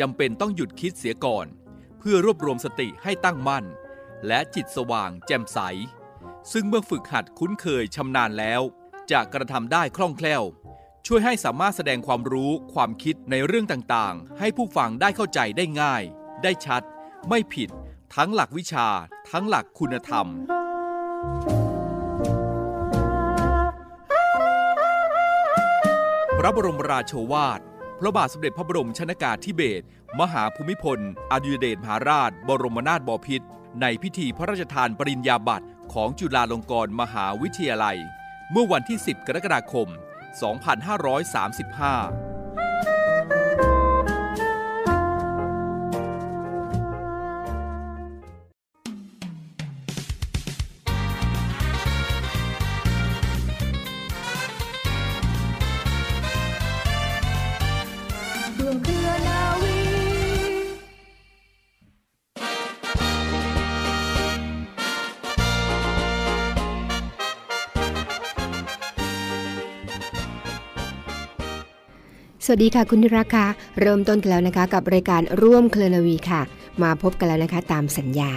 จำเป็นต้องหยุดคิดเสียก่อน เพื่อรวบรวมสติให้ตั้งมั่น และจิตสว่างแจ่มใส ซึ่งเมื่อฝึกหัดคุ้นเคยชำนาญแล้ว จะกระทำได้คล่องแคล่ว ช่วยให้สามารถแสดงความรู้ความคิดในเรื่องต่างๆ ให้ผู้ฟังได้เข้าใจได้ง่าย ได้ชัด ไม่ผิด ทั้งหลักวิชา ทั้งหลักคุณธรรม พระบรมราโชวาท พระบาทสมเด็จพระบรมชนากาธิเบศรมหาภูมิพล อดุลยเดชมหาราช บรมนาถบพิตรในพิธีพระราชทานปริญญาบัตรของจุฬาลงกรณ์มหาวิทยาลัย เมื่อวันที่ 10 กรกฎาคม 2535 สวัสดีค่ะคุณนิรักค่ะเริ่มต้นกันแล้วนะคะกับรายการร่วมเคลนาวีค่ะ มาพบกันแล้วนะคะตามสัญญา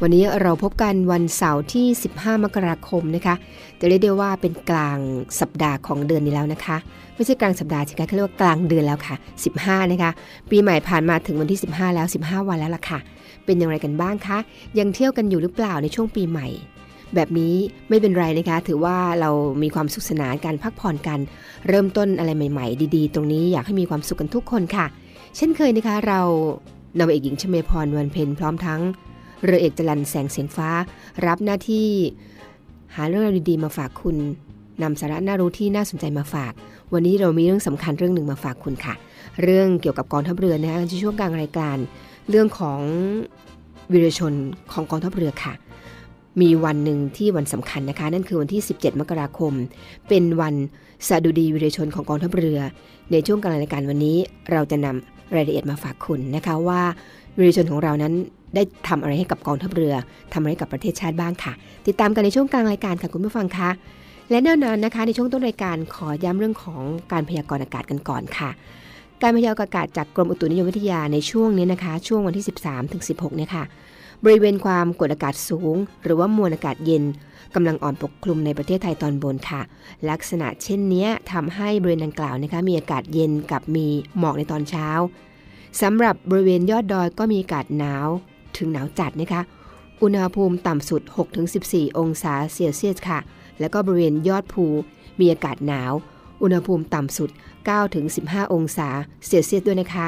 วันนี้เราพบกันวันเสาร์ที่ 15 มกราคมนะคะจะเรียกได้ว่าเป็นกลางสัปดาห์ของเดือนนี้แล้วนะคะ ไม่ใช่กลางสัปดาห์สิคะเขาเรียกว่ากลางเดือนแล้วค่ะ 15 นะคะ ปีใหม่ผ่านมาถึงวันที่ 15 แล้ว 15 วันแล้วล่ะค่ะ เป็นอย่างไรกันบ้างคะยังเที่ยวกันอยู่หรือเปล่าในช่วงปีใหม่ แบบนี้ไม่เป็นไรนะคะ ถือว่าเรามีความสุขสนานการพักผ่อนกัน เริ่มต้นอะไรใหม่ๆ ดีๆ ตรงนี้อยากให้มีความสุขกันทุกคนค่ะ เช่นเคยนะคะ เรานาวเอกหญิงชเมพรวันเพ็ญพร้อมทั้ง เรือเอกจรันแสงเสียงฟ้า รับหน้าที่ หาเรื่องราวดีๆ มาฝากคุณนำสาระน่ารู้ที่น่าสนใจมาฝาก วันนี้เรามีเรื่องสำคัญเรื่องหนึ่งมาฝากคุณค่ะ เรื่องเกี่ยวกับกองทัพเรือนะคะช่วงกลางรายการ เรื่องของวีรชนของกองทัพเรือค่ะ มีวันหนึ่งที่วันสำคัญนะคะ นั่นคือวันที่ 17 มกราคม เป็นวันสดุดีวีรชนของกองทัพเรือ ในช่วงกลางรายการวันนี้ เราจะนำรายละเอียดมาฝากคุณนะคะว่าวีรชนของเรานั้นได้ทำอะไรให้กับกองทัพเรือทำอะไรกับประเทศชาติบ้างค่ะ ติดตามกันในช่วงกลางรายการค่ะคุณผู้ฟังคะและแน่นอนนะคะในช่วงต้นรายการขอย้ำเรื่องของการพยากรณ์อากาศกันก่อนค่ะ การพยากรณ์อากาศจากกรมอุตุนิยมวิทยาในช่วงนี้นะคะ ช่วงวันที่ 13ถึง16เนี่ยค่ะ บริเวณความกดอากาศสูง หรือว่ามวลอากาศเย็นกำลังอ่อนปกคลุมในประเทศไทยตอนบนค่ะ ลักษณะเช่นนี้ทำให้บริเวณดังกล่าวนะคะมีอากาศเย็นกับมีหมอกในตอนเช้าสำหรับบริเวณยอดดอยก็มีอากาศหนาวถึงหนาวจัดนะคะ อุณหภูมิต่ำสุด 6-14 องศาเซลเซียสค่ะ แล้วก็บริเวณยอดภูมีอากาศหนาว อุณหภูมิต่ำสุด 9-15 องศาเซลเซียสด้วยนะคะ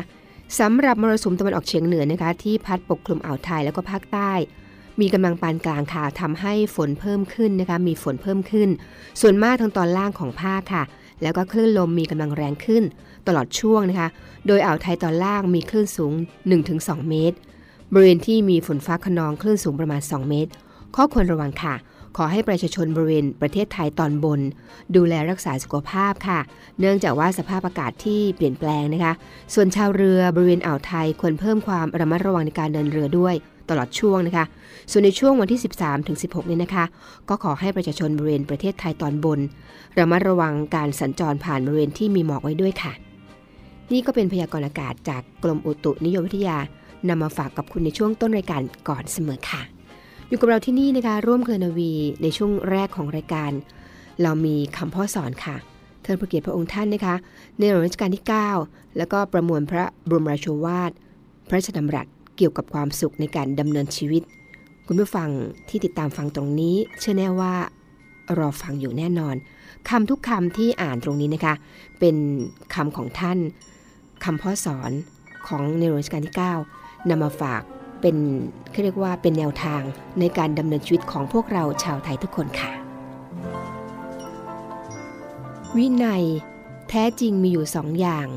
สำหรับมรสุมตะวันออกเฉียงเหนือนะคะ ที่พัดปกคลุมอ่าวไทยแล้วก็ภาคใต้ มีกำลังปานกลางค่ะทำให้ฝนเพิ่มขึ้นนะคะมีฝนเพิ่มขึ้น ส่วนมากทางตอนล่างของภาคค่ะ แล้วก็คลื่นลมมีกำลังแรงขึ้น ตลอดช่วงนะคะ โดยอ่าวไทยตอนล่างมีคลื่นสูง 1-2 เมตร บริเวณที่มีฝนฟ้าขนองคลื่นสูงประมาณ 2 เมตร ข้อควรระวังค่ะ ขอให้ประชาชนบริเวณประเทศไทยตอนบน ดูแลรักษาสุขภาพค่ะ เนื่องจากว่าสภาพอากาศที่เปลี่ยนแปลงนะคะ ส่วนชาวเรือบริเวณอ่าวไทยควรเพิ่มความระมัดระวังในการเดินเรือด้วยตลอดช่วงนะคะ ส่วนในช่วงวันที่ 13 ถึง 16นี้นะคะ ก็ขอให้ประชาชนบริเวณประเทศไทยตอนบน ระมัดระวังการสัญจรผ่านบริเวณที่มีหมอกไว้ด้วยค่ะ นี่ก็เป็นพยากรณ์อากาศจากกรมอุตุนิยมวิทยานำมาฝากกับคุณในช่วงต้นรายการก่อนเสมอค่ะ อยู่กับเราที่นี่นะคะ ร่วมเคลนาวีในช่วงแรกของรายการ เรามีคำพ่อสอนค่ะ เทิดพระเกียรติพระองค์ท่านนะคะ ในหลวงรัชกาลที่ 9 แล้วก็ประมวลพระบรมราโชวาท พระราชดำรัสเกี่ยวกับความสุขในการดำเนินชีวิต คุณผู้ฟังที่ติดตามฟังตรงนี้ เชื่อแน่ว่ารอฟังอยู่แน่นอนคำทุกคำที่อ่านตรงนี้นะคะ เป็นคำของท่านคำพ่อสอนของในหลวงรัชกาลที่ 9นำมาฝาก เป็นเขาเรียกว่าเป็นแนวทางในการดำเนินชีวิตของพวกเราชาวไทยทุกคนค่ะ วินัยแท้จริงมีอยู่สองอย่าง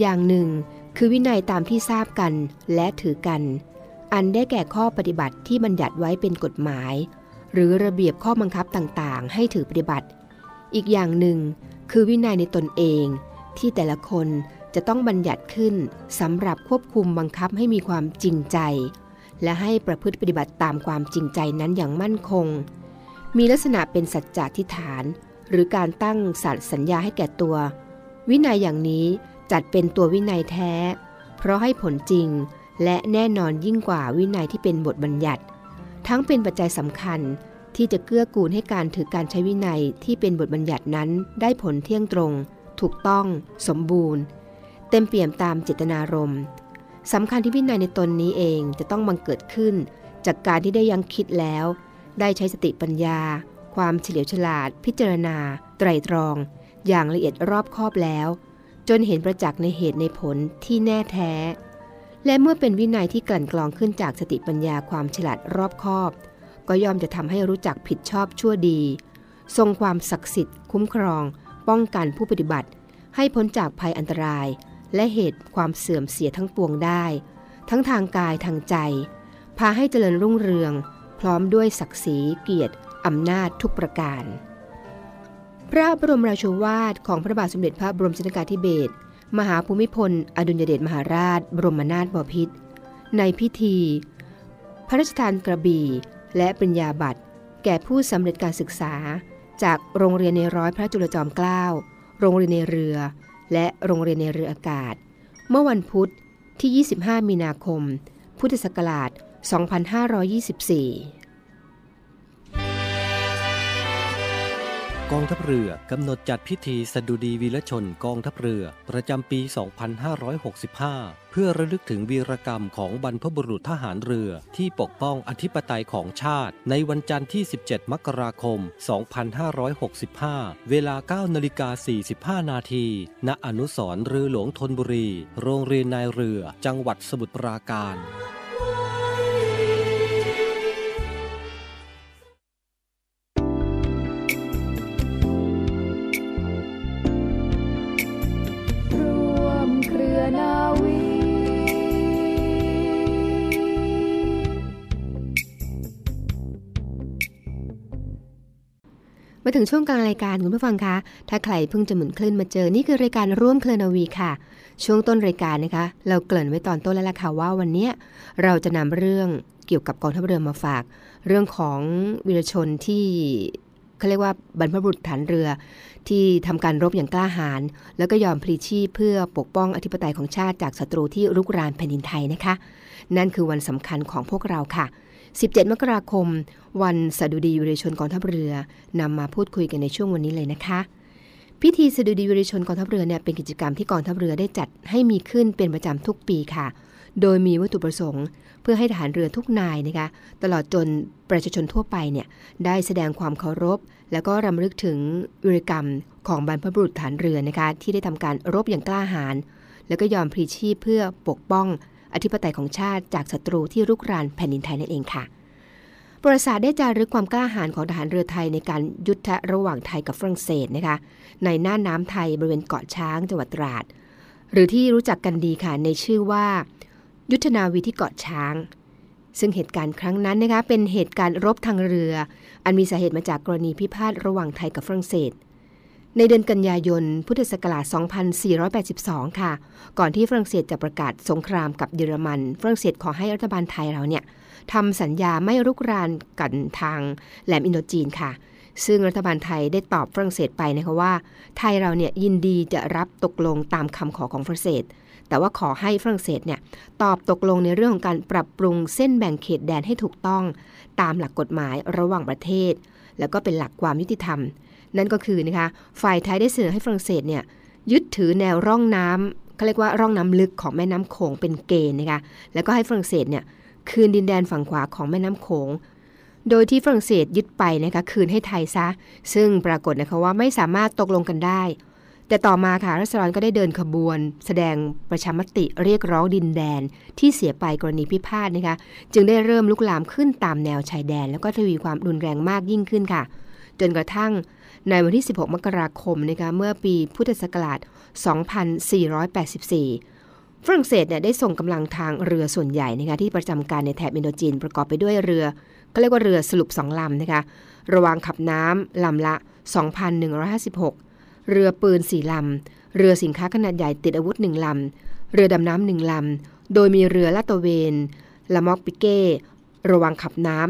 อย่างหนึ่ง คือวินัยตามที่ทราบกันและถือกัน อันได้แก่ข้อปฏิบัติที่บัญญัติไว้เป็นกฎหมาย หรือระเบียบข้อบังคับต่างๆ ให้ถือปฏิบัติ อีกอย่างหนึ่ง คือวินัยในตนเองที่แต่ละคน จะต้องบัญญัติขึ้นสำหรับควบคุมบังคับให้มีความจริงใจ และให้ประพฤติปฏิบัติตามความจริงใจนั้นอย่างมั่นคง มีลักษณะเป็นสัจจะทิฏฐาน หรือการตั้งสัตย์สัญญาให้แก่ตัว วินัยอย่างนี้จัดเป็นตัววินัยแท้ เพราะให้ผลจริง และแน่นอนยิ่งกว่าวินัยที่เป็นบทบัญญัติ ทั้งเป็นปัจจัยสำคัญที่จะเกื้อกูลให้การถือการใช้วินัยที่เป็นบทบัญญัตินั้นได้ผลเที่ยงตรง ถูกต้อง สมบูรณ์ เต็มเปี่ยมตามเจตนารมณ์สำคัญที่วินัยในตนนี้เองจะต้องบังเกิดขึ้น จากการที่ได้ยังคิดแล้ว ได้ใช้สติปัญญา ความเฉลียวฉลาด พิจารณา ไตรตรอง อย่างละเอียดรอบคอบแล้ว จนเห็นประจักษ์ในเหตุในผลที่แน่แท้ และเมื่อเป็นวินัยที่กลั่นกรองขึ้นจากสติปัญญาความฉลาดรอบคอบ ก็ย่อมจะทำให้รู้จักผิดชอบชั่วดี ทรงความศักดิ์สิทธิ์ คุ้มครอง ป้องกันผู้ปฏิบัติ ให้พ้นจากภัยอันตราย และเหตุความเสื่อมเสียทั้งปวงได้ ทั้งทางกายทางใจ พาให้เจริญรุ่งเรือง พร้อมด้วยศักดิ์ศรีเกียรติอำนาจทุกประการ พระบรมราโชวาทของพระบาทสมเด็จพระบรมชนกาธิเบศรมหาภูมิพล อดุลยเดชมหาราช บรมนาถบพิตรในพิธี พระราชทานกระบี่ และปริญญาบัตรแก่ผู้สำเร็จการศึกษา จากโรงเรียนในร้อยพระจุลจอมเกล้า โรงเรียนในเรือ และโรงเรียนในเรืออากาศ เมื่อวันพุธที่ 25 มีนาคม พุทธศักราช 2524 กองทัพเรือกำหนดจัดพิธีสดุดีวีรชนกองทัพเรือประจำปี 2565 เพื่อระลึกถึงวีรกรรมของบรรพบุรุษทหารเรือที่ปกป้องอธิปไตยของชาติ ในวันจันทร์ที่ 17 มกราคม 2565 เวลา 9 นาฬิกา 45 นาทีณอนุสรเรือหลวงธนบุรี โรงเรียนนายเรือ จังหวัดสมุทรปราการ ถึงช่วงกลางรายการคุณผู้ฟังคะ ถ้าใครเพิ่งจะหมุนคลื่นมาเจอ นี่คือรายการร่วมเคลนาวีค่ะ ช่วงต้นรายการนะคะ เราเกริ่นไว้ตอนต้นแล้วล่ะค่ะว่าวันนี้เราจะนำเรื่องเกี่ยวกับกองทัพเรือมาฝาก เรื่องของวีรชนที่เขาเรียกว่าบรรพบุรุษฐานเรือ ที่ทำการรบอย่างกล้าหาญแล้วก็ยอมพลีชีพเพื่อปกป้องอธิปไตยของชาติจากศัตรูที่รุกรานแผ่นดินไทยนะคะ นั่นคือวันสำคัญของพวกเราค่ะ 17 มกราคม วันสดุดีวิรชนกองทัพเรือนำมาพูดคุยกันในช่วงวันนี้เลยนะคะ พิธีสดุดีวิรชนกองทัพเรือเนี่ยเป็นกิจกรรมที่กองทัพเรือได้จัดให้มีขึ้นเป็นประจำทุกปีค่ะ โดยมีวัตถุประสงค์ เพื่อให้ทหารเรือทุกนายนะคะตลอดจนประชาชนทั่วไปเนี่ยได้แสดงความเคารพ แล้วก็รำลึกถึงวิรกรรมของบรรพบุรุษฐานเรือนะคะที่ได้ทำการรบอย่างกล้าหาญแล้วก็ยอมพลีชีพเพื่อปกป้อง อธิปไตยของชาติจากศัตรูที่รุกรานแผ่นดินไทยนั่นเองค่ะ ประวัติศาสตร์ได้จารึกความกล้าหาญของทหารเรือไทยในการยุทธะระหว่างไทยกับฝรั่งเศสนะคะ ในหน่านน้ำไทยบริเวณเกาะช้างจังหวัดตราด หรือที่รู้จักกันดีค่ะในชื่อว่า ยุทธนาวีที่เกาะช้าง ซึ่งเหตุการณ์ครั้งนั้นนะคะเป็นเหตุการณ์รบทางเรือ อันมีสาเหตุมาจากกรณีพิพาทระหว่างไทยกับฝรั่งเศส ในเดือนกันยายน พุทธศักราช 2482 ค่ะ ก่อนที่ฝรั่งเศสจะประกาศสงครามกับเยอรมัน ฝรั่งเศสขอให้รัฐบาลไทยเราเนี่ยทำสัญญาไม่รุกรานกันทางแหลมอินโดจีนค่ะ ซึ่งรัฐบาลไทยได้ตอบฝรั่งเศสไปนะคะว่า ไทยเราเนี่ยยินดีจะรับตกลงตามคำขอของฝรั่งเศส แต่ว่าขอให้ฝรั่งเศสเนี่ยตอบตกลงในเรื่องของการปรับปรุงเส้นแบ่งเขตแดนให้ถูกต้อง ตามหลักกฎหมายระหว่างประเทศ แล้วก็เป็นหลักความยุติธรรม นั่นก็คือนะคะฝ่ายไทยได้เสนอให้ฝรั่งเศสเนี่ยยึดถือแนวร่องน้ำเขาเรียกว่าร่องน้ำลึกของแม่น้ำโขงเป็นเกณฑ์นะคะแล้วก็ให้ฝรั่งเศสเนี่ยคืนดินแดนฝั่งขวาของแม่น้ำโขงโดยที่ฝรั่งเศสยึดไปนะคะคืนให้ไทยซะ ซึ่งปรากฏนะคะว่าไม่สามารถตกลงกันได้ แต่ต่อมาค่ะรัสดรก็ได้เดินขบวน แสดงประชามติเรียกร้องดินแดนที่เสียไปกรณีพิพาทนะคะ จึงได้เริ่มลุกลามขึ้นตามแนวชายแดน แล้วก็ทวีความรุนแรงมากยิ่งขึ้นค่ะ จนกระทั่ง ในวันที่ 16 มกราคมนะคะเมื่อปีพุทธศักราช 2484 ฝรั่งเศสเนี่ยได้ส่งกำลังทางเรือส่วนใหญ่นะคะที่ประจำการในแถบอินโดจีนประกอบไปด้วยเรือ ก็เรียกว่าเรือสรุป2ลำนะคะระวางขับน้ำลำละ 2,156 เรือปืน4ลำ เรือสินค้าขนาดใหญ่ติดอาวุธ1ลำ เรือดำน้ำหนึ่งลำ โดยมีเรือลาดตะเวนละมอกปิเก้ระวังขับน้ำ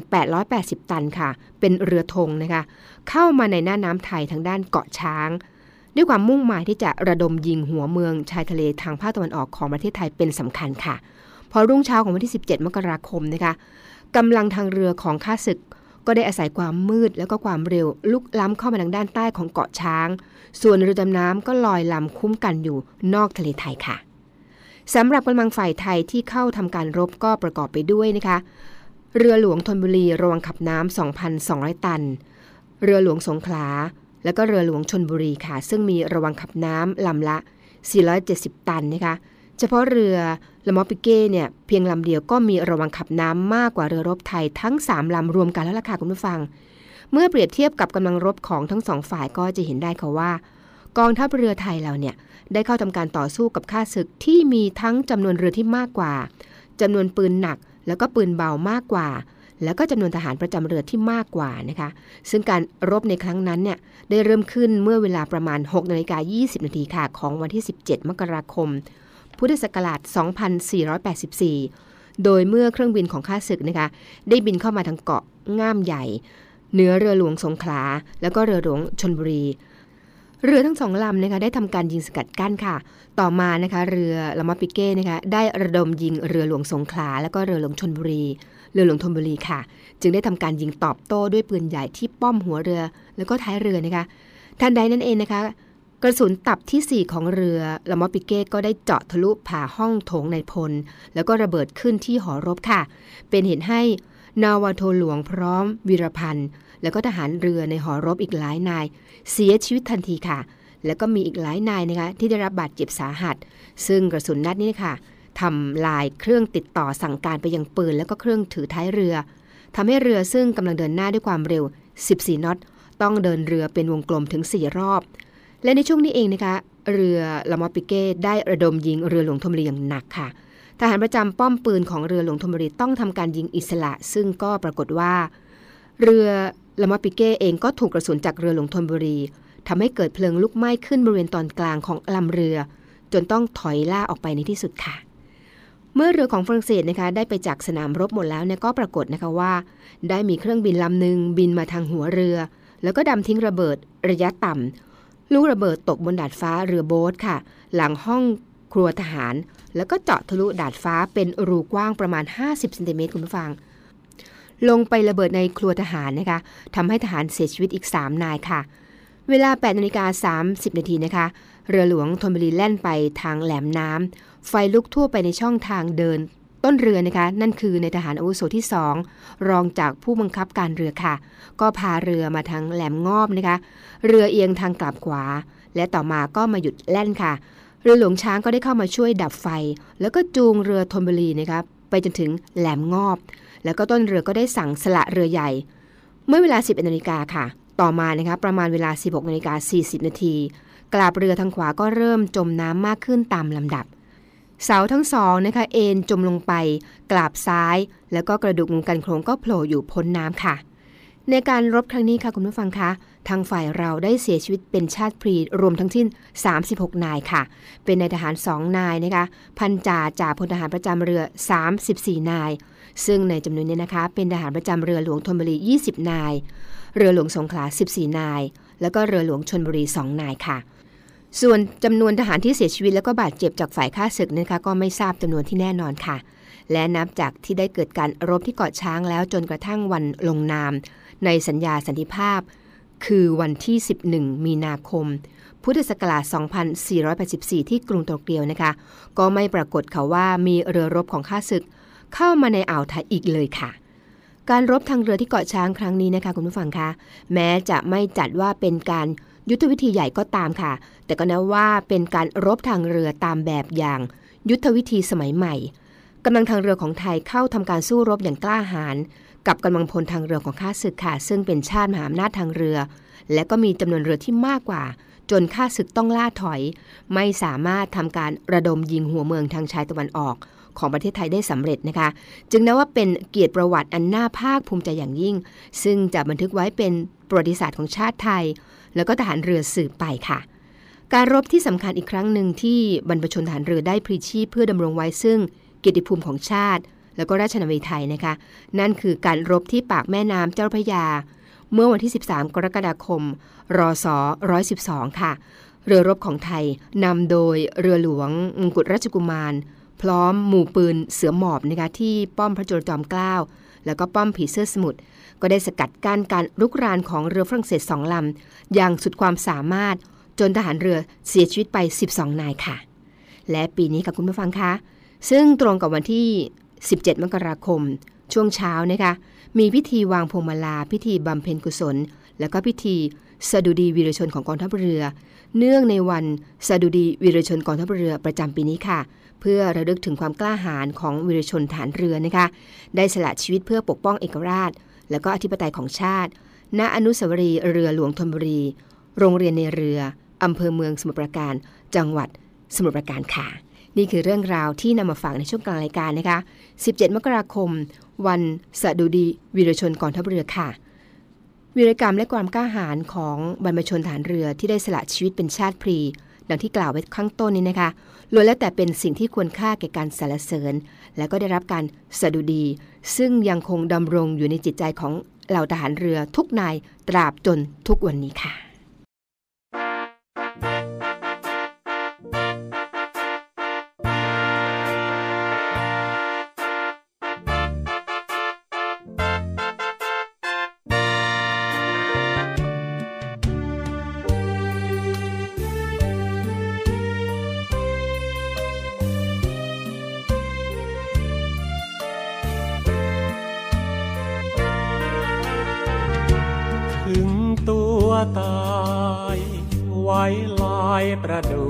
7,880 ตันค่ะ เป็นเรือธงนะคะ เข้ามาในหน้าน้ำไทยทางด้านเกาะช้าง ด้วยความมุ่งหมายที่จะระดมยิงหัวเมืองชายทะเลทางภาคตะวันออกของประเทศไทยเป็นสำคัญค่ะ พอรุ่งเช้าของวันที่ 17 มกราคมนะคะกำลังทางเรือของข้าศึกก็ได้อาศัยความมืดแล้วก็ความเร็ว ลุกล้ำเข้ามาทางด้านใต้ของเกาะช้าง ส่วนเรือดำน้ำก็ลอยลำคุ้มกันอยู่นอกทะเลไทยค่ะสำหรับกำลังฝ่ายไทยที่เข้าทำการรบก็ประกอบไปด้วยนะคะ เรือหลวงธนบุรีระวังขับน้ำ 2,200 ตัน เรือหลวงสงขลา แล้วก็เรือหลวงชนบุรีค่ะ ซึ่งมีระวังขับน้ำลำละ 470 ตันนะคะเฉพาะเรือลมอปิเก้เนี่ยเพียงลำเดียวก็มีระวังขับน้ำมากกว่าเรือรบไทยทั้ง 3ลำรวมกันแล้วล่ะค่ะคุณผู้ฟัง เมื่อเปรียบเทียบกับกำลังรบของทั้งสองฝ่ายก็จะเห็นได้ค่ะว่า กองทัพเรือไทยเราเนี่ยได้เข้าทำการต่อสู้กับข้าศึกที่มีทั้งจำนวนเรือที่มากกว่าจำนวนปืนหนักแล้วก็ปืนเบามากกว่า แล้วก็จำนวนทหารประจำเรือที่มากกว่านะคะ ซึ่งการรบในครั้งนั้นเนี่ยได้เริ่มขึ้นเมื่อเวลาประมาณ6นาฬิกา20นาทีค่ะของวันที่ 17 มกราคม พุทธศักราช 2484 โดยเมื่อเครื่องบินของข้าศึกนะคะ ได้บินเข้ามาทางเกาะง่ามใหญ่ เหนือเรือหลวงสงขลา แล้วก็เรือหลวงชนบุรี เรือทั้งสองลำนะคะได้ทำการยิงสกัดกั้นค่ะ ต่อมานะคะเรือลามาปิเก้นะคะได้ระดมยิงเรือหลวงสงขลา แล้วก็เรือหลวงชนบุรี เรือหลวงธนบุรีค่ะ จึงได้ทำการยิงตอบโต้ด้วยปืนใหญ่ที่ป้อมหัวเรือ แล้วก็ท้ายเรือนะคะทันใดนั่นเองนะคะ กระสุนตับที่ 4 ของเรือลามอปิเก้ก็ได้เจาะทะลุผ่าห้องโถงในพล แล้วก็ระเบิดขึ้นที่หอรบค่ะ เป็นเหตุให้นาวาโทหลวงพร้อมวีรพันธ์ แล้วก็ทหารเรือในหอรบอีกหลายนาย เสียชีวิตทันทีค่ะ แล้วก็มีอีกหลายนายนะคะที่ได้รับบาดเจ็บสาหัส ซึ่งกระสุนนัดนี้ค่ะทำลายเครื่องติดต่อสั่งการไปยังปืน แล้วก็เครื่องถือท้ายเรือทำให้เรือซึ่งกำลังเดินหน้าด้วยความเร็ว 14 น็อต ต้องเดินเรือเป็นวงกลมถึง 4 รอบ และในช่วงนี้เองนะคะเรือลามอปิเก้ได้ระดมยิงเรือหลวงธนบุรีอย่างหนักค่ะ ทหารประจำป้อมปืนของเรือหลวงธนบุรีต้องทำการยิงอิสระ ซึ่งก็ปรากฏว่า เรือ ลามอปิเก้เองก็ถูกกระสุนจากเรือหลวงธนบุรีทำให้เกิดเพลิงลุกไหม้ขึ้นบริเวณตอนกลางของลำเรือ จนต้องถอยล่าออกไปในที่สุดค่ะ เมื่อเรือของฝรั่งเศสนะคะได้ไปจากสนามรบหมดแล้วเนี่ยก็ปรากฏนะคะว่า ได้มีเครื่องบินลำหนึ่งบินมาทางหัวเรือ แล้วก็ดำทิ้งระเบิดระยะต่ำลูกระเบิดตกบนดาดฟ้าเรือโบ๊ทค่ะ หลังห้องครัวทหาร แล้วก็เจาะทะลุดาดฟ้าเป็นรูกว้างประมาณ 50เซนติเมตรคุณผู้ฟัง ลงไประเบิดในครัวทหารนะคะทำให้ทหารเสียชีวิตอีก 3 นายค่ะ เวลา8นาฬิกา30 นาทีนะคะ เรือหลวงธนบุรีแล่นไปทางแหลมน้ำไฟลุกทั่วไปในช่องทางเดิน ต้นเรือนะคะ นั่นคือในทหารอาวุโสที่ 2 รองจากผู้บังคับการเรือค่ะ ก็พาเรือมาทางแหลมงอบนะคะ เรือเอียงทางกลับขวา และต่อมาก็มาหยุดแล่นค่ะเรือหลวงช้างก็ได้เข้ามาช่วยดับไฟ แล้วก็จูงเรือธนบุรีนะคะไปจนถึงแหลมงอบ แล้วก็ต้นเรือก็ได้สั่งสละเรือใหญ่ เมื่อเวลา11นาฬิกาค่ะ ต่อมานะคะประมาณเวลา 16นาฬิกา40 นาทีกราบเรือทางขวาก็เริ่มจมน้ำมากขึ้นตามลำดับ เสาทั้งสองนะคะเอ็นจมลงไปกราบซ้าย แล้วก็กระดูกวงกันโครงก็โผล่อยู่พ้นน้ำค่ะ ในการรบครั้งนี้ค่ะคุณผู้ฟังคะทางฝ่ายเราได้เสียชีวิตเป็นชาติพรีรวมทั้งสิ้น 36 นายค่ะ เป็นนายทหาร 2 นายนะคะ พันจ่าจ่าพลทหารประจำเรือ 34 นาย ซึ่งในจำนวนนี้นะคะ เป็นทหารประจำเรือหลวงธนบุรี 20 นาย เรือหลวงสงขลา 14 นาย แล้วก็เรือหลวงชนบุรี 2 นายค่ะ ส่วนจำนวนทหารที่เสียชีวิตแล้วก็บาดเจ็บจากฝ่ายข้าศึกนะคะก็ไม่ทราบจำนวนที่แน่นอนค่ะ และนับจากที่ได้เกิดการรบที่เกาะช้างแล้วจนกระทั่งวันลงนาม ในสัญญาสันติภาพ คือวันที่ 11 มีนาคมพุทธศักราช 2484 ที่กรุงโตเกียวนะคะ ก็ไม่ปรากฏค่ะว่ามีเรือรบของข้าศึก เข้ามาในอ่าวไทยอีกเลยค่ะ การรบทางเรือที่เกาะช้างครั้งนี้นะคะคุณผู้ฟังคะแม้จะไม่จัดว่าเป็นการยุทธวิธีใหญ่ก็ตามค่ะ แต่ก็นับว่าเป็นการรบทางเรือตามแบบอย่าง ยุทธวิธีสมัยใหม่กำลังทางเรือของไทยเข้าทำการสู้รบอย่างกล้าหาญกับกำลังพลทางเรือของข้าศึกค่ะ ซึ่งเป็นชาติมหาอำนาจทางเรือ และก็มีจำนวนเรือที่มากกว่า จนข้าศึกต้องล่าถอย ไม่สามารถทำการระดมยิงหัวเมืองทางชายตะวันออก ของประเทศไทยได้สำเร็จนะคะ จึงนับว่าเป็นเกียรติประวัติอันน่าภาคภูมิใจอย่างยิ่ง ซึ่งจะบันทึกไว้เป็นประวัติศาสตร์ของชาติไทย แล้วก็ทหารเรือสืบไปค่ะ การรบที่สำคัญอีกครั้งหนึ่งที่บรรพชนทหารเรือได้พลีชีพเพื่อดำรงไว้ซึ่งเกียรติภูมิของชาติ แล้วก็ราชนาวีไทยนะคะ นั่นคือการรบที่ปากแม่น้ำเจ้าพระยา เมื่อวันที่ 13 กรกฎาคม รศ112 ค่ะเรือรบของไทยนำโดยเรือหลวงมงกุฎราชกุมาร พร้อมหมู่ปืนเสือหมอบนะคะที่ป้อมพระจุลจอมเกล้าแล้วก็ป้อมผีเสื้อสมุทรก็ได้สกัดกั้นการรุกรานของเรือฝรั่งเศสสองลำ อย่างสุดความสามารถจนทหารเรือเสียชีวิตไป 12 นายค่ะ และปีนี้ค่ะคุณผู้ฟังคะ ซึ่งตรงกับวันที่ 17 มกราคม ช่วงเช้านะคะ มีพิธีวางพวงมาลา พิธีบำเพ็ญกุศล แล้วก็พิธีสดุดีวีรชนของกองทัพเรือ เนื่องในวันสดุดีวีรชนกองทัพเรือประจำปีนี้ค่ะ เพื่อระลึกถึงความกล้าหาญของวีรชนฐานเรือนะคะได้สละชีวิตเพื่อปกป้องเอกราช และก็อธิปไตยของชาติ ณอนุสาวรีย์เรือหลวงธนบุรี โรงเรียนในเรืออำเภอเมืองสมุทรปราการ จังหวัดสมุทรปราการค่ะ นี่คือเรื่องราวที่นำมาฝากในช่วงกลางรายการนะคะ 17 มกราคม วันสดุดีวีรชนกองทัพเรือค่ะวีรกรรมและความกล้าหาญของบรรพชนฐานเรือที่ได้สละชีวิตเป็นชาติพรี ดังที่กล่าวไว้ข้างต้นนี้นะคะล้วนแล้วแต่เป็นสิ่งที่ควรค่าแก่การสรรเสริญ และก็ได้รับการสดุดี ซึ่งยังคงดำรงอยู่ในจิตใจของเหล่าทหารเรือทุกนายตราบจนทุกวันนี้ค่ะายประดู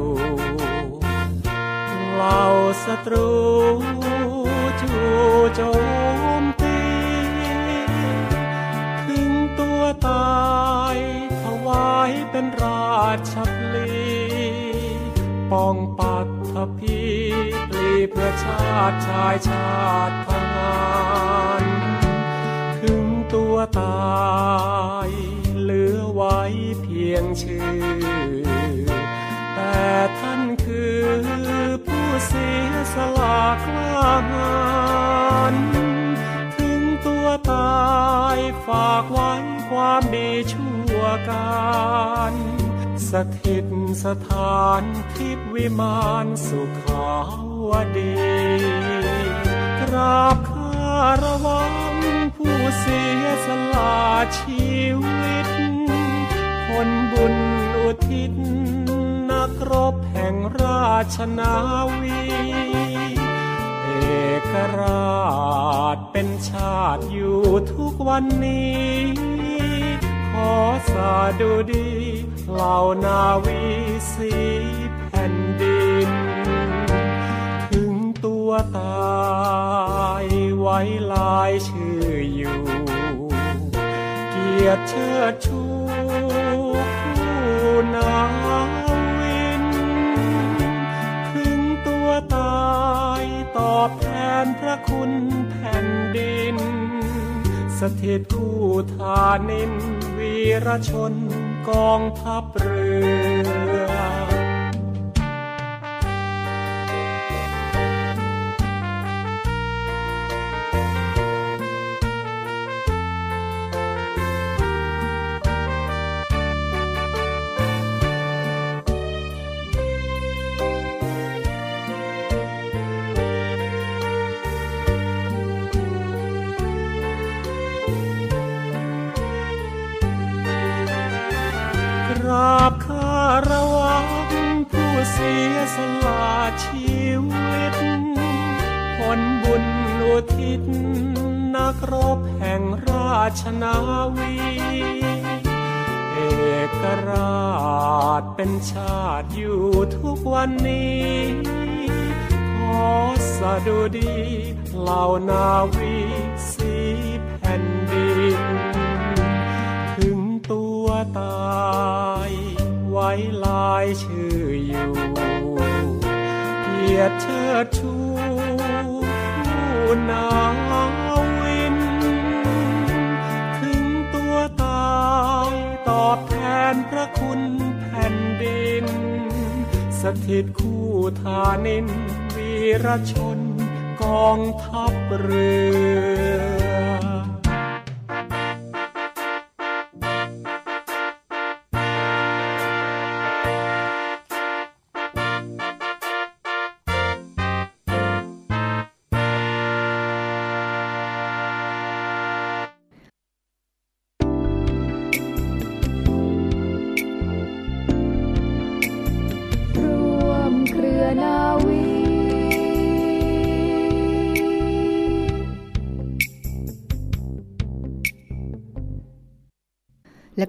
เหล่าศัตรูจูโจมตีถึงตัวตายถวายเป็นราชพลีป้องปัตถพีปลีเพื่อชาติชายชาติทหารถึงตัวตายเหลือไว้เพียงชื่อ ท่านคือผู้เสียสละกล้าหาญถึงตัวตายฝากไว้ความดีชั่วการสถิตสถานทิพย์วิมานสุขาวดีกราบคารวังผู้เสียสละชีวิตผลบุญอุทิศ นักรบแห่งราชนาวี เอกราชเป็นชาติอยู่ทุกวันนี้ ขอสาดุดีเหล่านาวีสีแผ่นดิน ถึงตัวตายไว้ลายชื่ออยู่ เกียรติเชิดชูคู่นา อบแทนพระคุณแผ่นดิน สถิตคู่ทานิน วีรชนกองทัพเรือ อุทิศนักรบแห่งราชนาวี เอกราชเป็นชาติอยู่ทุกวันนี้ ขอสะดุดีเหล่านาวีสีแผ่นดิน ถึงตัวตายไว้ลายชื่ออยู่เกียรติเชิดชู ผู้นาวิน ถึงตัวตายตอบแทนพระคุณแผ่นดิน สถิตคู่ทานิน วีรชนกองทัพเรือ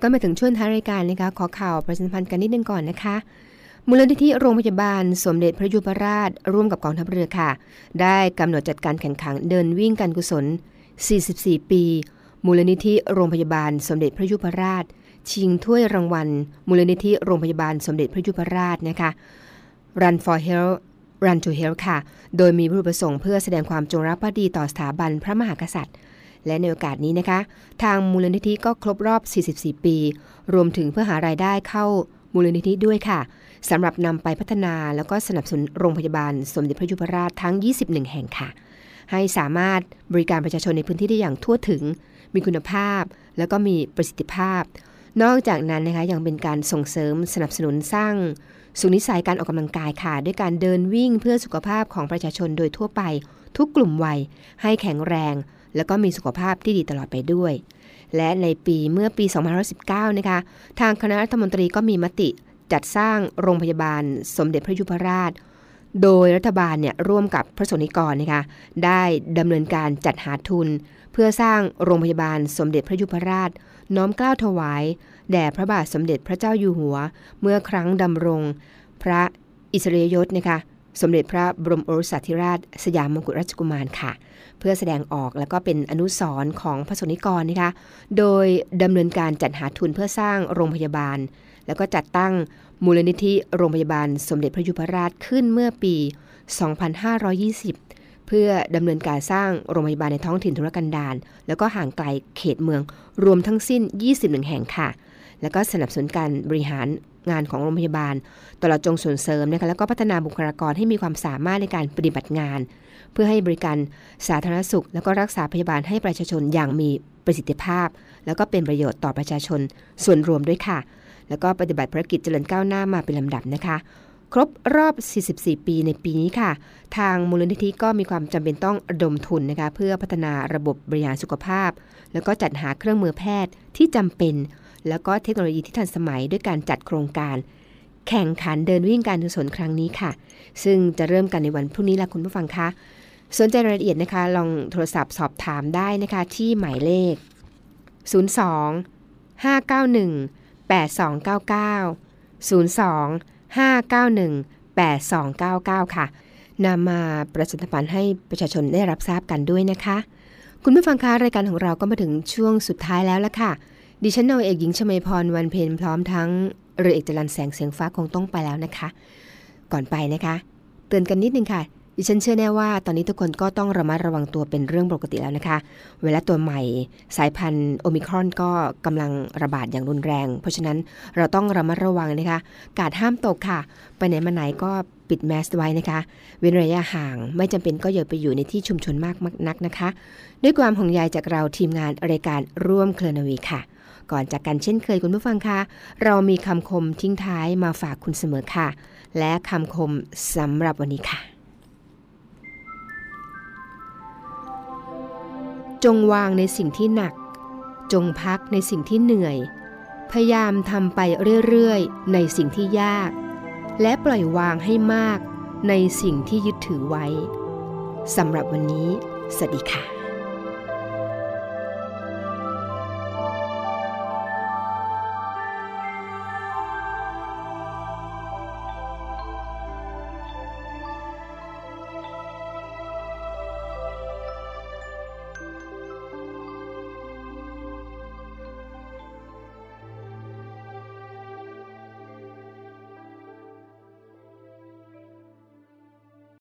ก็มาถึงช่วงท้ายรายการนะคะ ขอข่าวประชาสัมพันธ์กันนิดนึงก่อนนะคะ มูลนิธิโรงพยาบาลสมเด็จพระยุพราช ร่วมกับกองทัพเรือค่ะ ได้กำหนดจัดการแข่งขันเดินวิ่งการกุศล 44 ปี มูลนิธิโรงพยาบาลสมเด็จพระยุพราช ชิงถ้วยรางวัล มูลนิธิโรงพยาบาลสมเด็จพระยุพราชนะคะ Run for Health Run to Health ค่ะ โดยมีวัตถุประสงค์เพื่อแสดงความจงรักภักดีต่อสถาบันพระมหากษัตริย์ และในโอกาสนี้นะคะ ทางมูลนิธิก็ครบรอบ 44 ปี รวมถึงเพื่อหารายได้เข้ามูลนิธิด้วยค่ะสำหรับนำไปพัฒนาแล้วก็สนับสนุนโรงพยาบาลสมเด็จพระยุพราชทั้ง 21 แห่งค่ะ ให้สามารถบริการประชาชนในพื้นที่ได้อย่างทั่วถึง มีคุณภาพ แล้วก็มีประสิทธิภาพ นอกจากนั้นนะคะยังเป็นการส่งเสริมสนับสนุนสร้างสุนิสัยการออกกำลังกายค่ะ ด้วยการเดินวิ่งเพื่อสุขภาพของประชาชนโดยทั่วไป ทุกกลุ่มวัยให้แข็งแรง แล้วก็มีสุขภาพที่ดีตลอดไปด้วย และในปีเมื่อปี 2519 นะคะ ทางคณะรัฐมนตรีก็มีมติจัดสร้างโรงพยาบาลสมเด็จพระยุพราช โดยรัฐบาลเนี่ยร่วมกับพระสนิกรนะคะ ได้ดำเนินการจัดหาทุน เพื่อสร้างโรงพยาบาลสมเด็จพระยุพราช น้อมเกล้าถวาย แด่พระบาทสมเด็จพระเจ้าอยู่หัว เมื่อครั้งดำรง พระอิสริยยศนะคะสมเด็จพระบรมโอรสาธิราช สยามมงกุฎราชกุมารค่ะ พื่อแสดงออกแล้วก็เป็นอนุสรณ์ของพระสนิกรนะคะโดยดำเนินการจัดหาทุนเพื่อสร้างโรงพยาบาล แล้วก็จัดตั้งมูลนิธิโรงพยาบาลสมเด็จพระยุพราชขึ้นเมื่อปี 2520 เพื่อดำเนินการสร้างโรงพยาบาลในท้องถิ่นธุรกันดารแล้วก็ห่างไกลเขตเมืองรวมทั้งสิ้น 21 แห่งค่ะ แล้วก็สนับสนุนการบริหารงานของโรงพยาบาล ตลอดจงส่งเสริมนะคะแล้วก็พัฒนาบุคลากรให้มีความสามารถในการปฏิบัติงาน เพื่อให้บริการสาธารณสุข แล้วก็รักษาพยาบาลให้ประชาชนอย่างมีประสิทธิภาพ แล้วก็เป็นประโยชน์ต่อประชาชนส่วนรวมด้วยค่ะ แล้วก็ปฏิบัติภารกิจเจริญก้าวหน้ามาเป็นลำดับนะคะ ครบรอบ 44 ปีในปีนี้ค่ะ ทางมูลนิธิก็มีความจำเป็นต้องระดมทุนนะคะเพื่อพัฒนาระบบบริหารสุขภาพ แล้วก็จัดหาเครื่องมือแพทย์ที่จำเป็น แล้วก็เทคโนโลยีที่ทันสมัยด้วยการจัดโครงการแข่งขันเดินวิ่งการกุศลครั้งนี้ค่ะ ซึ่งจะเริ่มกันในวันพรุ่งนี้ละคุณผู้ฟังคะ สนใจรายละเอียดนะคะ ลองโทรศัพท์สอบถามได้นะคะ ที่หมายเลข 02 591 8299 02 591 8299 ค่ะนำมาประชาสัมพันธ์ให้ประชาชนได้รับทราบกันด้วยนะคะ คุณผู้ฟังคะรายการของเราก็มาถึงช่วงสุดท้ายแล้วละค่ะ ดิฉันนาวเอกหญิงชมาพรวันเพ็ญพร้อมทั้งเรือเอกจรันแสงเสียงฟ้าคงต้องไปแล้วนะคะ ก่อนไปนะคะ เตือนกันนิดนึงค่ะ ดิฉันเชื่อแน่ว่าตอนนี้ทุกคนก็ต้องระมัดระวังตัวเป็นเรื่องปกติแล้วนะคะ เวลาตัวใหม่สายพันธุ์โอมิครอนก็กำลังระบาดอย่างรุนแรง เพราะฉะนั้นเราต้องระมัดระวังนะคะ กาดห้ามตกค่ะ ไปไหนมาไหนก็ปิดแมสไว้นะคะ เว้นระยะห่าง ไม่จำเป็นก็อย่าไปอยู่ในที่ชุมชนมากมักนักนะคะ ด้วยความห่วงใยจากเราทีมงานรายการร่วมเคลนาวีค่ะ ก่อนจากกันเช่นเคยคุณผู้ฟังคะเรามีคำคมทิ้งท้ายมาฝากคุณเสมอค่ะ และคำคมสำหรับวันนี้ค่ะ จงวางในสิ่งที่หนัก จงพักในสิ่งที่เหนื่อย พยายามทำไปเรื่อยๆ ในสิ่งที่ยาก และปล่อยวางให้มากในสิ่งที่ยึดถือไว้สำหรับวันนี้ สวัสดีค่ะ